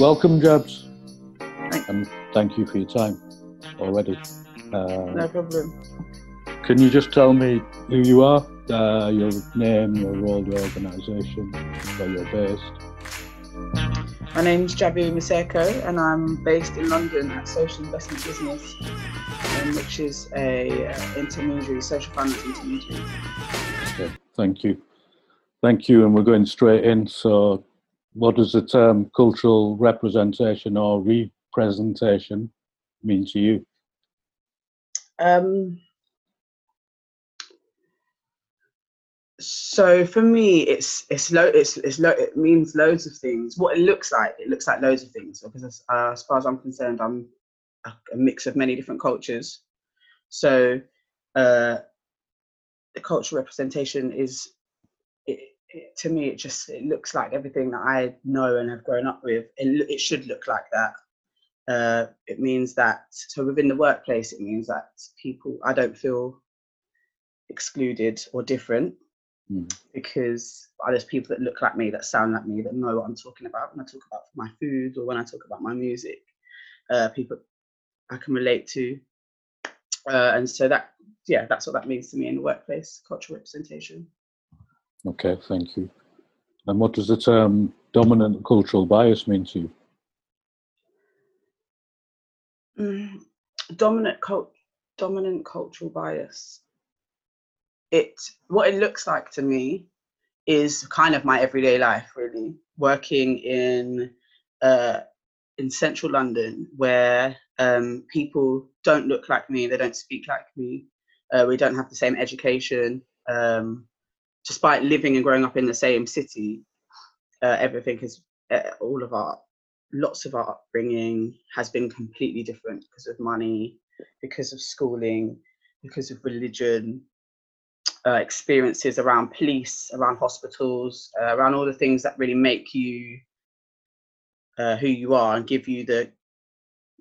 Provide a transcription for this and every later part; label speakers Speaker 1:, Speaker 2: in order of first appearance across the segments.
Speaker 1: Welcome, Jabs. And thank you for your time already. Uh,
Speaker 2: No problem.
Speaker 1: Can you just tell me who you are, uh, your name, your role, your organisation, where you're based?
Speaker 2: My name's Jabu Maseko, and I'm based in London at Social Investment Business, um, which is a uh, intermediary, social finance intermediary.
Speaker 1: Okay, thank you. Thank you, and we're going straight in. So, what does the term cultural representation or representation mean to you?
Speaker 2: Um, so for me, it's it's lo- it's it's it means loads of things. What it looks like, it looks like loads of things. Because as, uh, as far as I'm concerned, I'm a, a mix of many different cultures. So uh, the cultural representation is, it, to me, it just it looks like everything that I know and have grown up with. It, it should look like that. Uh, it means that so within the workplace, it means that people I don't feel excluded or different
Speaker 1: Mm.
Speaker 2: because there's people that look like me, that sound like me, that know what I'm talking about when I talk about my food or when I talk about my music. Uh, people I can relate to, uh, and so that yeah, that's what that means to me in the workplace, cultural representation.
Speaker 1: Okay, thank you. And what does the term dominant cultural bias mean to you?
Speaker 2: Mm, dominant cult, dominant cultural bias. It what it looks like to me is kind of my everyday life, really. Working in uh, in central London, where um, people don't look like me, they don't speak like me, uh, we don't have the same education. Um, despite living and growing up in the same city, uh, everything is uh, all of our lots of our upbringing has been completely different because of money, because of schooling, because of religion, uh, experiences around police, around hospitals, uh, around all the things that really make you uh, who you are and give you the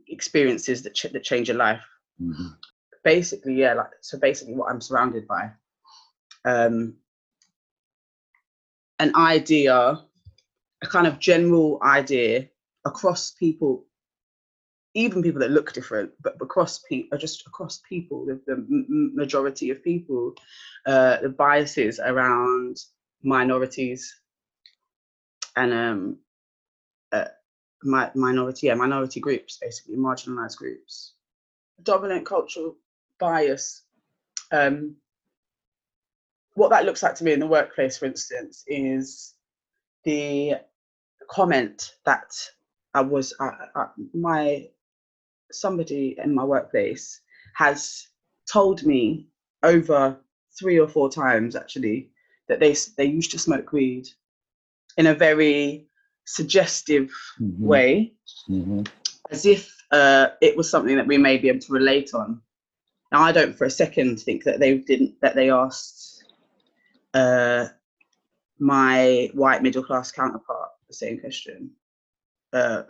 Speaker 2: experiences that, ch- that change your life.
Speaker 1: Mhm.
Speaker 2: Basically, yeah, like so. Basically, what I'm surrounded by, um, an idea, a kind of general idea across people, even people that look different, but across people, just across people, the, the majority of people, uh, the biases around minorities and um, uh, mi- minority, yeah, minority groups, basically marginalized groups. Dominant cultural bias. Um, what that looks like to me in the workplace, for instance, is the comment that I was my somebody in my workplace has told me over three or four times actually that they they used to smoke weed in a very suggestive
Speaker 1: Mhm.
Speaker 2: way
Speaker 1: Mhm.
Speaker 2: as if uh, it was something that we may be able to relate on. Now, I don't for a second think that they didn't that they asked uh, my white middle class counterpart the same question. Uh,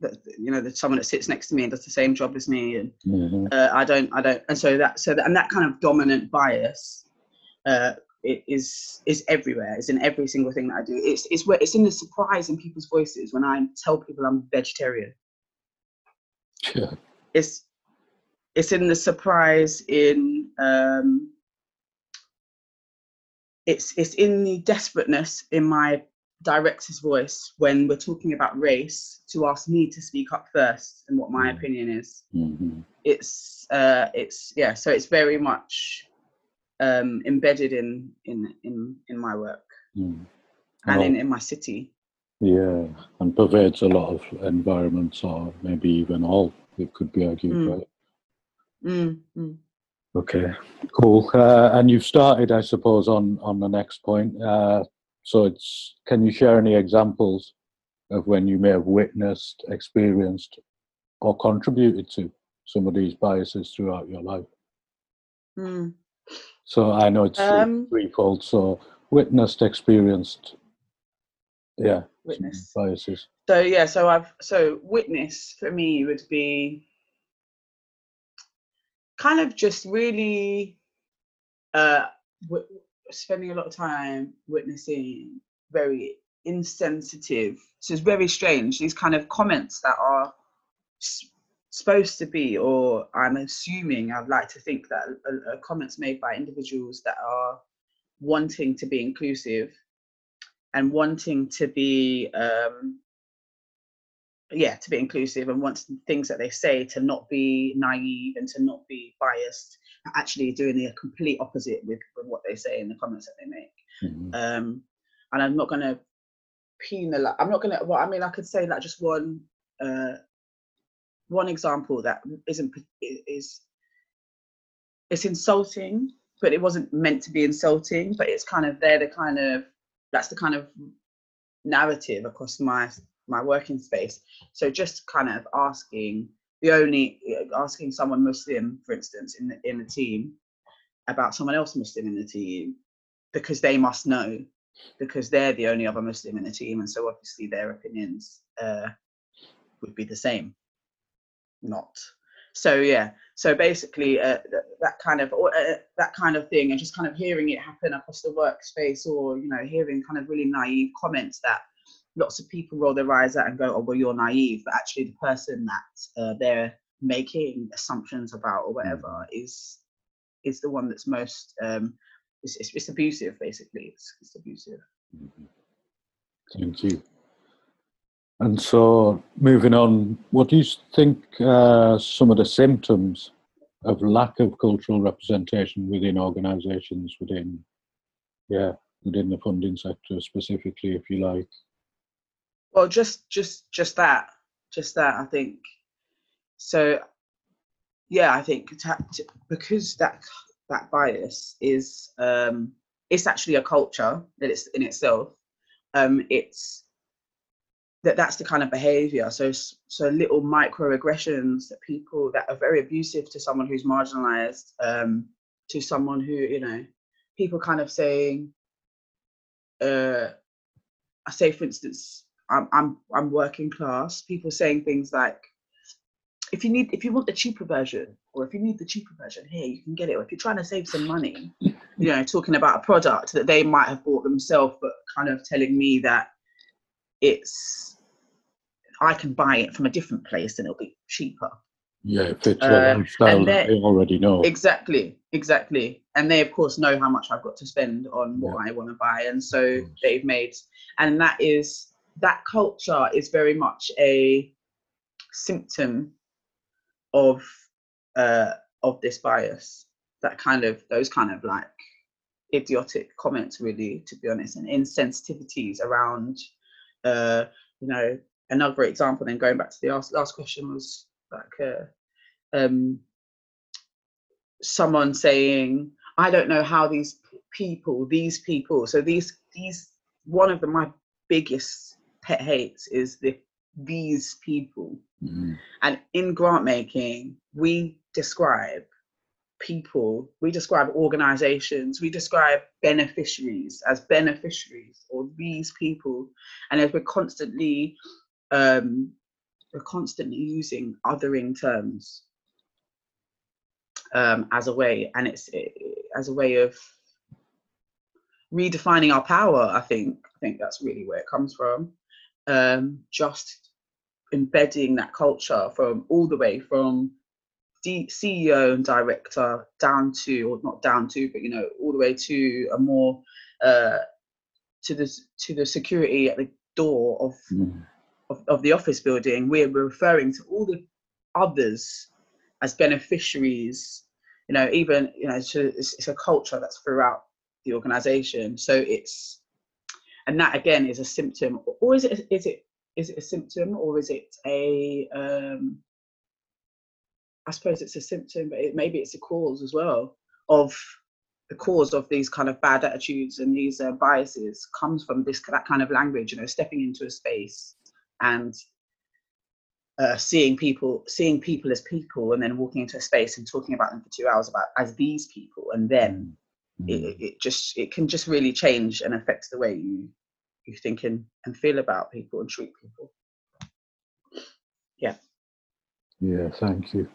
Speaker 2: that you know, that someone that sits next to me and does the same job as me, and
Speaker 1: Mhm.
Speaker 2: uh, I don't, I don't, and so that, so that, and that kind of dominant bias uh, it is is everywhere. It's in every single thing that I do. It's it's where it's in the surprise in people's voices when I tell people I'm vegetarian.
Speaker 1: Yeah.
Speaker 2: it's it's in the surprise in um it's it's in the desperateness in my director's voice when we're talking about race to ask me to speak up first and what my
Speaker 1: Mm.
Speaker 2: opinion is
Speaker 1: Mhm.
Speaker 2: it's uh it's yeah so it's very much um embedded in in in in my work
Speaker 1: Mm.
Speaker 2: and in in my city
Speaker 1: yeah, and pervades a lot of environments, or maybe even all. It could be argued,
Speaker 2: Mm.
Speaker 1: right?
Speaker 2: mm, mm.
Speaker 1: Okay, cool. Uh, and you've started, I suppose, on on the next point. Uh, so it's can you share any examples of when you may have witnessed, experienced, or contributed to some of these biases throughout your life?
Speaker 2: Mm.
Speaker 1: So I know it's
Speaker 2: Um,
Speaker 1: threefold. So witnessed, experienced, yeah,
Speaker 2: witness
Speaker 1: biases.
Speaker 2: So yeah, so I've so witness for me would be kind of just really uh w- spending a lot of time witnessing very insensitive. So it's very strange. These kind of comments that are s- supposed to be, or I'm assuming, I'd like to think that uh, comments made by individuals that are wanting to be inclusive and wanting to be um, yeah to be inclusive and wants things that they say to not be naive and to not be biased actually doing the complete opposite with, with what they say in the comments that they make
Speaker 1: Mhm.
Speaker 2: um and i'm not going to penalize i'm not going to well i mean i could say like just one uh one example that isn't is it's insulting but it wasn't meant to be insulting but it's kind of they're the kind of that's the kind of narrative across my my working space. So just kind of asking the only asking someone muslim for instance in the in the team about someone else muslim in the team because they must know because they're the only other muslim in the team and so obviously their opinions uh, would be the same. Not. So yeah. So basically uh, th- that kind of uh, that kind of thing and just kind of hearing it happen across the workspace or you know hearing kind of really naive comments that lots of people roll their eyes at and go oh well you're naive but actually the person that uh, they're making assumptions about or whatever is is the one that's most um it's, it's, it's abusive basically it's, it's abusive
Speaker 1: Thank you. And so, moving on, what do you think uh, some of the symptoms of lack of cultural representation within organisations, within, yeah, within the funding sector specifically, if you like?
Speaker 2: Well just just just that just that i think. So yeah i think ta- t- because that that bias is um it's actually a culture that it's in itself. Um it's that that's the kind of behavior. So so little microaggressions that people that are very abusive to someone who's marginalized um to someone who you know people kind of saying uh i say for instance i'm i'm i'm working class. People saying things like if you need if you want the cheaper version or if you need the cheaper version here you can get it. Or if you're trying to save some money you know talking about a product that they might have bought themselves but kind of telling me that it's i can buy it from a different place and it'll be cheaper.
Speaker 1: Yeah, fits
Speaker 2: Uh,
Speaker 1: the lifestyle
Speaker 2: and
Speaker 1: that
Speaker 2: they-
Speaker 1: they already know.
Speaker 2: exactly exactly. And they of course know how much i've got to spend on what i want to buy and so they've made and that is that culture is very much a symptom of uh of this bias that kind of those kind of like idiotic comments really to be honest and insensitivities around uh you know another example then going back to the last, last question was like uh um someone saying i don't know how these people these people so these these one of the my biggest pet hates is the these people
Speaker 1: Mhm.
Speaker 2: and in grant making we describe people we describe organizations we describe beneficiaries as beneficiaries or these people and as we're constantly um we're constantly using othering terms um, as a way, and it's eh, as a way of redefining our power. I think I think that's really where it comes from. Um, just embedding that culture from all the way from D- CEO and director down to, or not down to, but you know, all the way to a more uh, to the to the security at the door of
Speaker 1: Mhm.
Speaker 2: of, of the office building, we're referring to all the others as beneficiaries. You know, even you know, it's, it's a culture that's throughout the organization. So it's, and that again is a symptom, or is it is it is it a symptom or is it a? Um, I suppose it's a symptom, but it, maybe it's a cause as well of the cause of these kind of bad attitudes and these uh, biases comes from this that kind of language. You know, stepping into a space and uh, seeing people seeing people as people and then walking into a space and talking about them for two hours about as these people and them it,
Speaker 1: Mhm.
Speaker 2: it- it just it can just really change and affect the way you you think and, and feel about people and treat people
Speaker 1: Yeah, Yeah, thank you.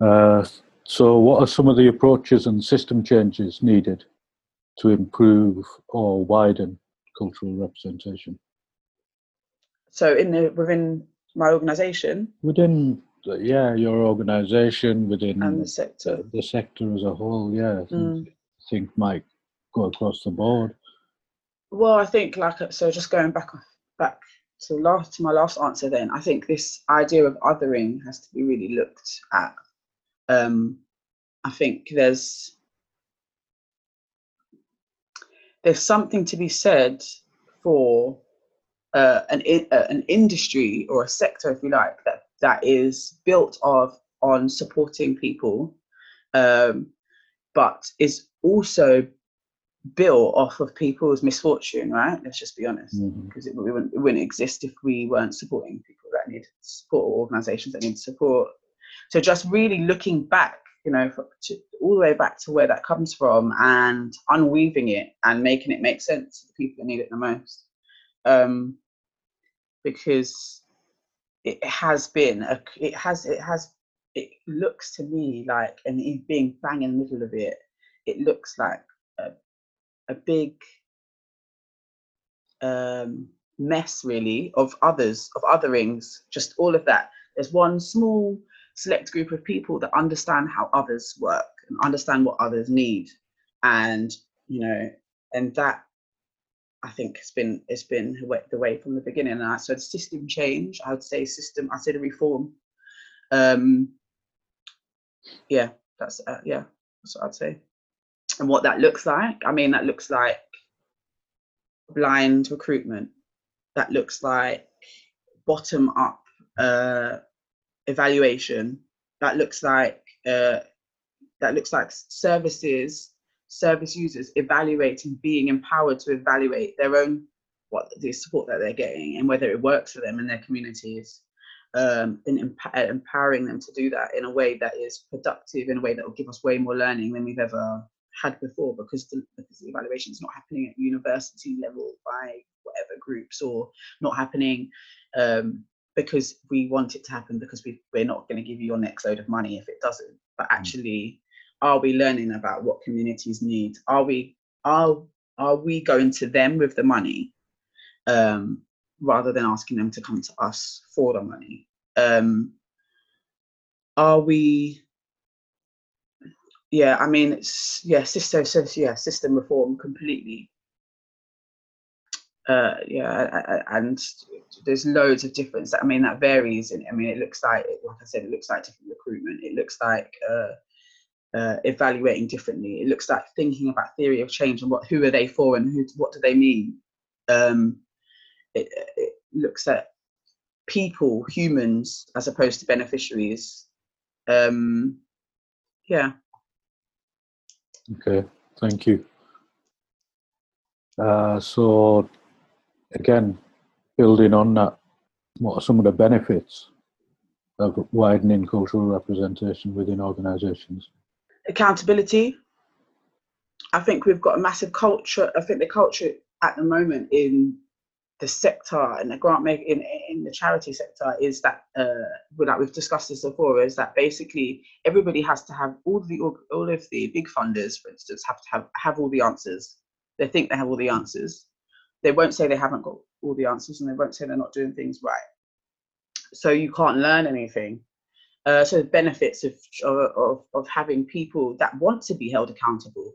Speaker 1: Uh, so, what are some of the approaches and system changes needed to improve or widen cultural representation?
Speaker 2: So in the within my organisation
Speaker 1: Within, yeah, your organisation, within
Speaker 2: and the sector.
Speaker 1: the, the sector as a whole, yeah,
Speaker 2: Mm.
Speaker 1: Think might go across the board.
Speaker 2: Well, I think like uh, so. Just going back back to last to my last answer, then I think this idea of othering has to be really looked at. Um, I think there's there's something to be said for uh, an uh, an industry or a sector, if you like, that that is built of on supporting people, um, but is also built off of people's misfortune, right? Let's just be honest, because it, wouldn't, it wouldn't exist if we weren't supporting people that need support or organisations that need support. So just really looking back, you know, to, all the way back to where that comes from and unweaving it and making it make sense to the people that need it the most. Um, because it has been a, it has it has it looks to me like and it being bang in the middle of it it looks like a, a big um mess really of others of otherings just all of that there's one small select group of people that understand how others work and understand what others need and you know and that I think it's been it's been the way, from the beginning. And I said system change. I would say system. I said reform. Um, yeah, that's uh, yeah, that's what I'd say. And what that looks like, I mean, that looks like blind recruitment. That looks like bottom up uh, evaluation. That looks like uh, that looks like services service users evaluating, being empowered to evaluate their own what the support that they're getting and whether it works for them in their communities, um, and emp- empowering them to do that in a way that is productive, in a way that will give us way more learning than we've ever had before, because the, because the evaluation is not happening at university level by whatever groups or not happening. Um, because we want it to happen because we, we're not going to give you your next load of money if it doesn't. But actually are we learning about what communities need? Are we are are we going to them with the money um, rather than asking them to come to us for the money? Um, are we yeah i mean it's yeah system yeah system reform completely uh yeah and there's loads of difference i mean that varies and i mean it looks like like i said it looks like different recruitment it looks like uh uh, evaluating differently. It looks like thinking about theory of change and what who are they for and who what do they mean. Um, it, it looks at people, humans, as opposed to beneficiaries. Um, yeah.
Speaker 1: Okay, thank you. Uh, so, again, building on that, what are some of the benefits of widening cultural representation within organisations?
Speaker 2: Accountability. I think we've got a massive culture. I think the culture at the moment in the sector and the grant make in, in the charity sector is that uh like we've discussed this before is that basically everybody has to have all the all of the big funders for instance have to have have all the answers. They think they have all the answers. They won't say they haven't got all the answers and they won't say they're not doing things right. So you can't learn anything. Uh, so the benefits of, of of having people that want to be held accountable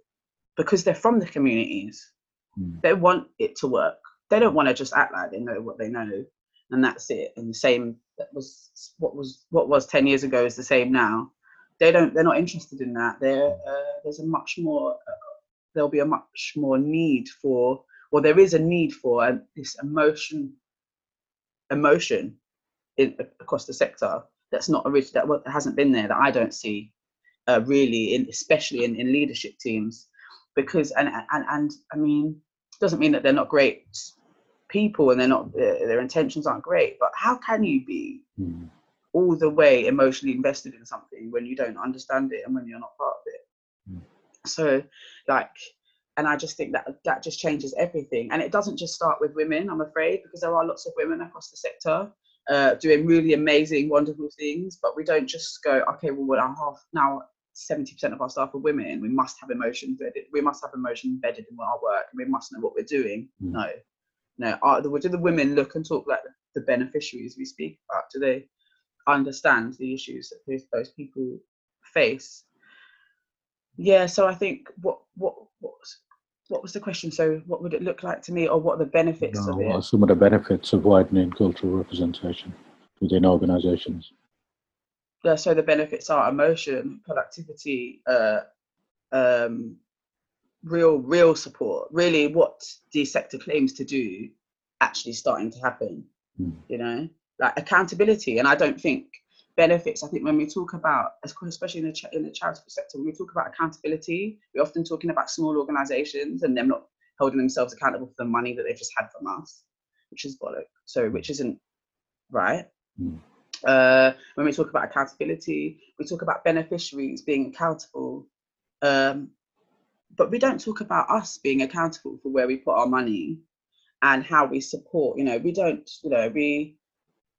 Speaker 2: because they're from the communities
Speaker 1: Hmm.
Speaker 2: they want it to work they don't want to just act like they know what they know and that's it. And the same that was what was what was 10 years ago is the same now. They don't they're not interested in that. There uh, there's a much more uh, there'll be a much more need for or there is a need for uh, this emotion emotion in, across the sector that's not orig- that wa- hasn't been there that i don't see uh, really in especially in, in leadership teams. Because and and and i mean doesn't mean that they're not great people and they're not their intentions aren't great but how can you be
Speaker 1: Hmm.
Speaker 2: all the way emotionally invested in something when you don't understand it and when you're not part of it
Speaker 1: Mm.
Speaker 2: so like and i just think that that just changes everything and it doesn't just start with women i'm afraid because there are lots of women across the sector uh, doing really amazing wonderful things but we don't just go okay well we're half now 70% of our staff are women, we must have emotion embedded. We must have emotion embedded in our work, and we must know what we're doing.
Speaker 1: Mm.
Speaker 2: No, no. Are, do the women look and talk like the beneficiaries we speak about? Do they understand the issues that those, those people face? Yeah. So I think what what what what was the question? So what would it look like to me, or what are the benefits
Speaker 1: No,
Speaker 2: of
Speaker 1: what
Speaker 2: it?
Speaker 1: are some of the benefits of widening cultural representation within organisations?
Speaker 2: Yeah, so the benefits are emotion, productivity, uh, um, real, real support. Really, what the sector claims to do, actually starting to happen.
Speaker 1: Mm.
Speaker 2: You know, like accountability. And I don't think benefits. I think when we talk about, especially in the in the charitable sector, when we talk about accountability, we're often talking about small organisations and them not holding themselves accountable for the money that they've just had from us, which is bollock. So, which isn't right.
Speaker 1: Mm.
Speaker 2: Uh, when we talk about accountability, we talk about beneficiaries being accountable, um, but we don't talk about us being accountable for where we put our money and how we support. You know, we don't. You know, we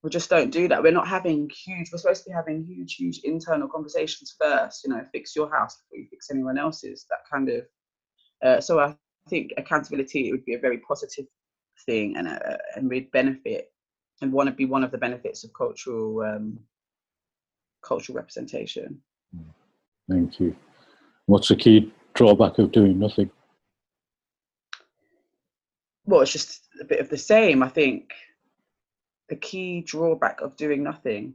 Speaker 2: we just don't do that. We're not having huge. We're supposed to be having huge, huge internal conversations first. You know, fix your house before you fix anyone else's. That kind of. Uh, so I think accountability would be a very positive thing, and uh, and we'd benefit and want to be one of the benefits of cultural um, cultural representation.
Speaker 1: Thank you. What's the key drawback of doing nothing?
Speaker 2: Well, it's just a bit of the same. I think the key drawback of doing nothing.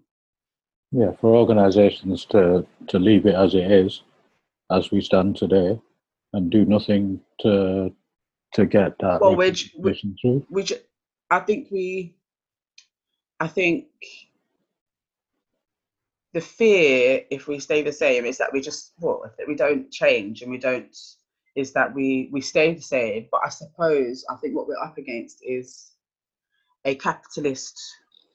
Speaker 1: Yeah, for organisations to, to leave it as it is, as we stand today, and do nothing to to get that
Speaker 2: Well, we're j- we-
Speaker 1: representation through.
Speaker 2: We, ju- I think we, I think the fear, if we stay the same, is that we just what that we don't change and we don't is that we we stay the same. But I suppose I think what we're up against is a capitalist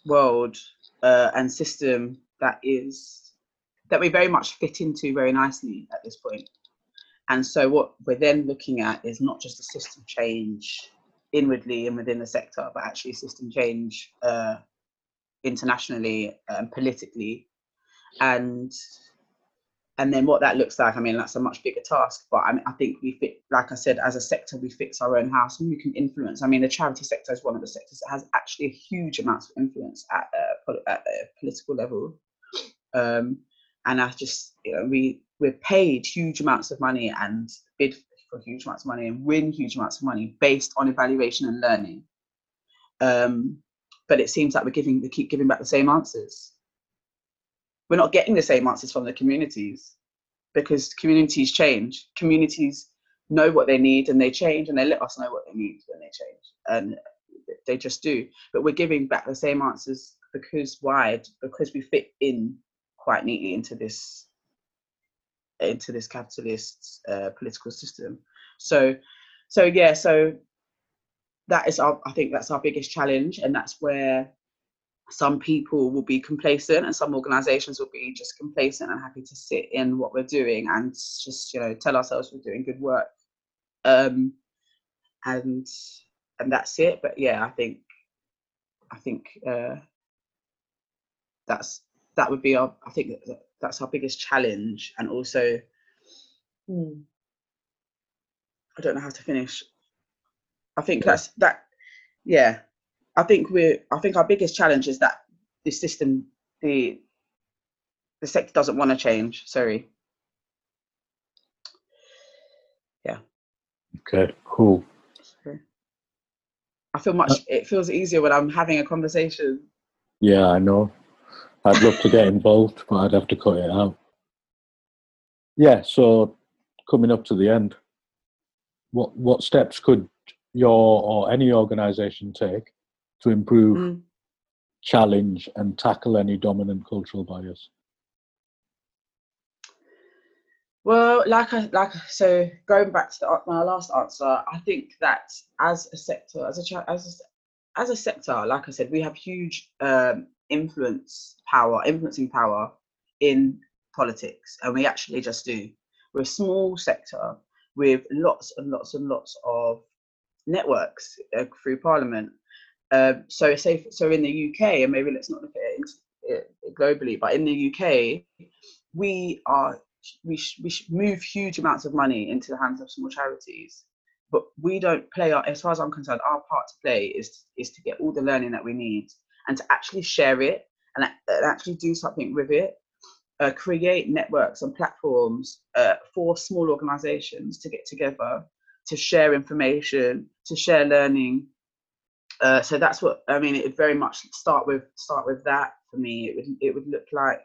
Speaker 2: world uh, and system that is that we very much fit into very nicely at this point. And so what we're then looking at is not just a system change inwardly and within the sector, but actually system change uh, internationally and politically. And and then what that looks like, I mean, that's a much bigger task. But I, mean, I think we fit, like I said, as a sector, we fix our own house and we can influence. I mean, the charity sector is one of the sectors that has actually a huge amount of influence at a, at a political level. Um, and I just, you know, we we're paid huge amounts of money and bid for huge amounts of money and win huge amounts of money based on evaluation and learning. Um, but it seems like we're giving, we keep giving back the same answers we're not getting the same answers from the communities because communities change. Communities know what they need and they change and they let us know what they need when they change. And they just do. But we're giving back the same answers because why? Because we fit in quite neatly into this into this capitalist uh, political system. So so yeah, so that is our I think that's our biggest challenge and that's where some people will be complacent and some organizations will be just complacent and happy to sit in what we're doing and just you know tell ourselves we're doing good work. Um and and that's it. But yeah i think i think uh that's that would be our i think that's our biggest challenge. And also hmm, i don't know how to finish. I think that's that yeah I think we're. I think our biggest challenge is that the system, the the sector doesn't want to change. Sorry. Yeah.
Speaker 1: Okay, cool.
Speaker 2: Sorry. I feel much. Uh it feels easier when I'm having a conversation.
Speaker 1: Yeah, I know. I'd love to get involved, but I'd have to cut it out. Yeah, so coming up to the end, what what steps could your or any organisation take to improve,
Speaker 2: Mm.
Speaker 1: challenge, and tackle any dominant cultural bias?
Speaker 2: Well, like I like so going back to the, my last answer, I think that as a sector, as a as a, as a sector, like I said, we have huge um, influence power, influencing power in politics, and we actually just do. We're a small sector with lots and lots and lots of networks uh, through Parliament. Um, so, say so in the UK, and maybe let's not look at it, globally, but in the UK, we are we we move huge amounts of money into the hands of small charities, but we don't play our. As far as I'm concerned, our part to play is is to get all the learning that we need and to actually share it and, and actually do something with it. Uh, create networks and platforms uh, for small organizations to get together to share information to share learning uh, so that's what I mean. It very much start with start with that for me. It would it would look like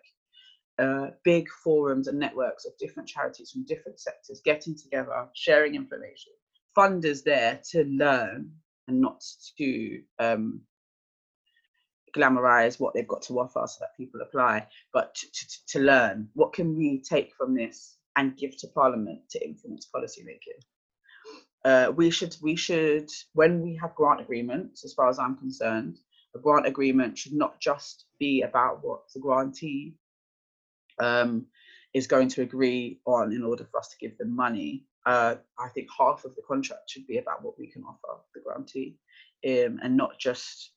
Speaker 2: uh, big forums and networks of different charities from different sectors getting together, sharing information. Funders there to learn and not to um, glamorize what they've got to offer so that people apply, but to, to, to learn what can we take from this and give to Parliament to influence policy making uh, we should we should when we have grant agreements, as far as I'm concerned, a grant agreement should not just be about what the grantee um, is going to agree on in order for us to give them money. Uh, I think half of the contract should be about what we can offer the grantee, um, and not just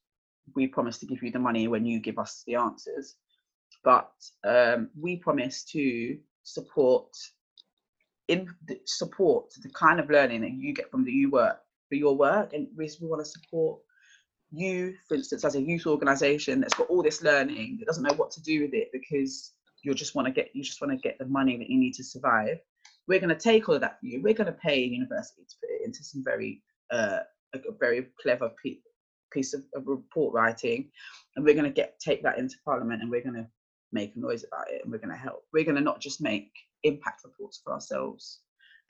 Speaker 2: we promise to give you the money when you give us the answers, but um, we promise to support in support to the kind of learning that you get from the you work for your work and we, we want to support you for instance as a youth organization that's got all this learning that doesn't know what to do with it because you just want to get you just want to get the money that you need to survive. We're going to take all of that for you. We're going to pay university to put it into some very uh, a, very clever piece of, of report writing and we're going to get take that into parliament and we're going to make a noise about it and we're going to help. We're going to not just make impact reports for ourselves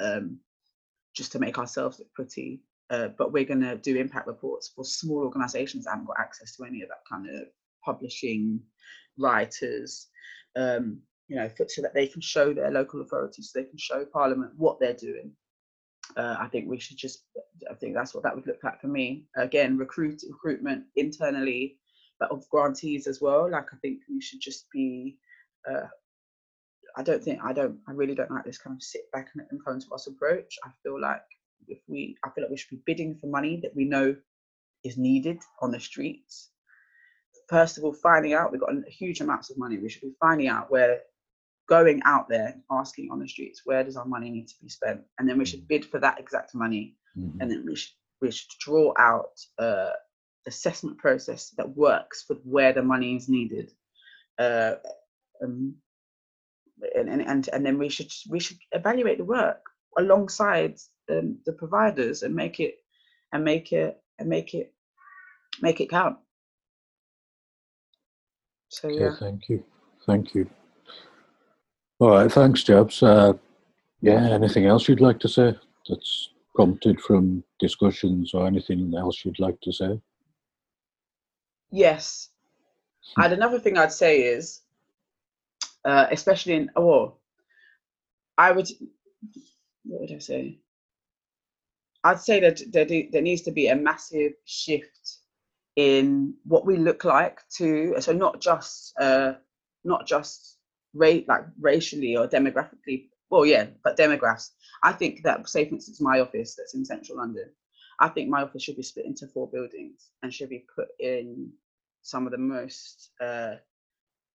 Speaker 2: um, just to make ourselves look pretty. Uh, but we're going to do impact reports for small organizations that haven't got access to any of that kind of publishing writers, um, you know, so that they can show their local authorities, so they can show Parliament what they're doing. Uh, I think we should just, I think that's what that would look like for me. Again, recruit recruitment internally, but of grantees as well. Like I think we should just be uh, I don't think I don't I really don't like this kind of sit back and let them come to us approach. I feel like if we I feel like we should be bidding for money that we know is needed on the streets. First of all, finding out we've got huge amounts of money. We should be finding out where going out there asking on the streets where does our money need to be spent, and then we should bid for that exact money, mm-hmm. and then we should we should draw out uh, assessment process that works for where the money is needed. Uh, um, and, and, and then we should we should evaluate the work alongside um, the providers and make it and make it and make it make it count. So
Speaker 1: okay,
Speaker 2: yeah.
Speaker 1: Thank you. Thank you. All right. Thanks, Jabs. Uh, yeah. Anything else you'd like to say that's prompted from discussions or anything else you'd like to say?
Speaker 2: Yes. and another thing I'd say is uh, especially in oh, I would what would I say? I'd say that there, there needs to be a massive shift in what we look like to so not just uh, not just rate like racially or demographically well yeah but demographics i think that say for instance my office that's in central london i think my office should be split into four buildings and should be put in some of the most uh,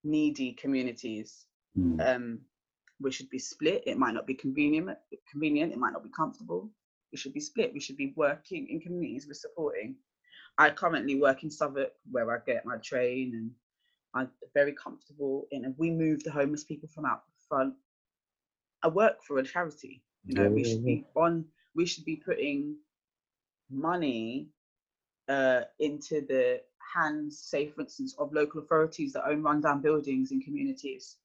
Speaker 2: needy communities, mm. um, we should be split. It might not be convenient. Convenient. It might not be comfortable. We should be split. We should be working in communities we're supporting. I currently work in Southwark, where I get my train, and I'm very comfortable in. And we move the homeless people from out the front. I work for a charity. You know, yeah, we should yeah. be on. We should be putting money uh, into the hands, say, for instance, of local authorities that own rundown buildings in communities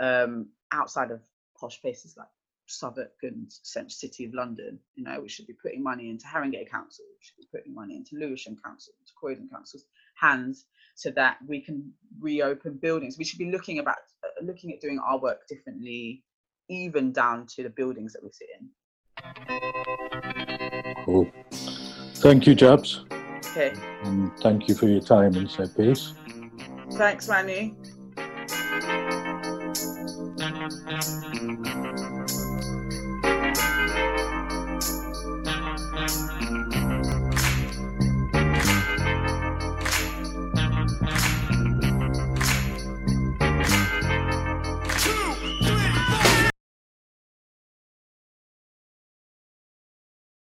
Speaker 2: um, outside of posh places like Southwark and Central City of London. You know, we should be putting money into Haringey Council, we should be putting money into Lewisham Council, into Croydon Council's hands so that we can reopen buildings. We should be looking about uh, looking at doing our work differently, even down to the buildings that we sit in.
Speaker 1: Cool. Thank you, Jabs.
Speaker 2: Okay.
Speaker 1: And thank you for your time and said peace.
Speaker 2: Thanks, Manny.